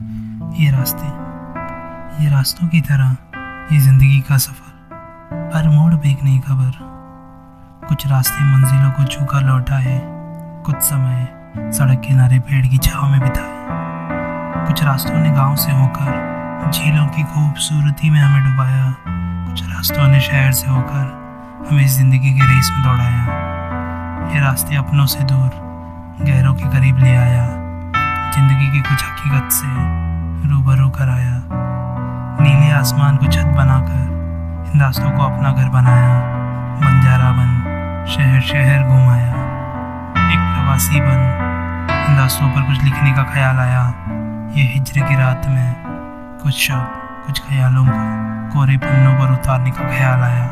ये रास्ते, ये रास्तों की तरह ये ज़िंदगी का सफ़र। हर मोड़ पे एक नई खबर। कुछ रास्ते मंजिलों को लौटा है कुछ समय सड़क किनारे पेड़ की छाव में बिताए। कुछ रास्तों ने गाँव से होकर झीलों की खूबसूरती में हमें डुबाया। कुछ रास्तों ने शहर से होकर हमें ज़िंदगी की रेस में दौड़ाया। ये रास्ते अपनों से दूर, गहरों के करीब ले आया। ज़िंदगी की कुछ हकीकत से रूबरू कराया। नीले आसमान को छत बनाकर इन रास्तों को अपना घर बनाया। बंजारा बन शहर शहर घुमाया। एक प्रवासी बन, इन रास्तों पर कुछ लिखने का ख्याल आया। ये हिजर की रात में कुछ शब्द, कुछ ख्यालों को कोरे पन्नों पर उतारने का ख्याल आया।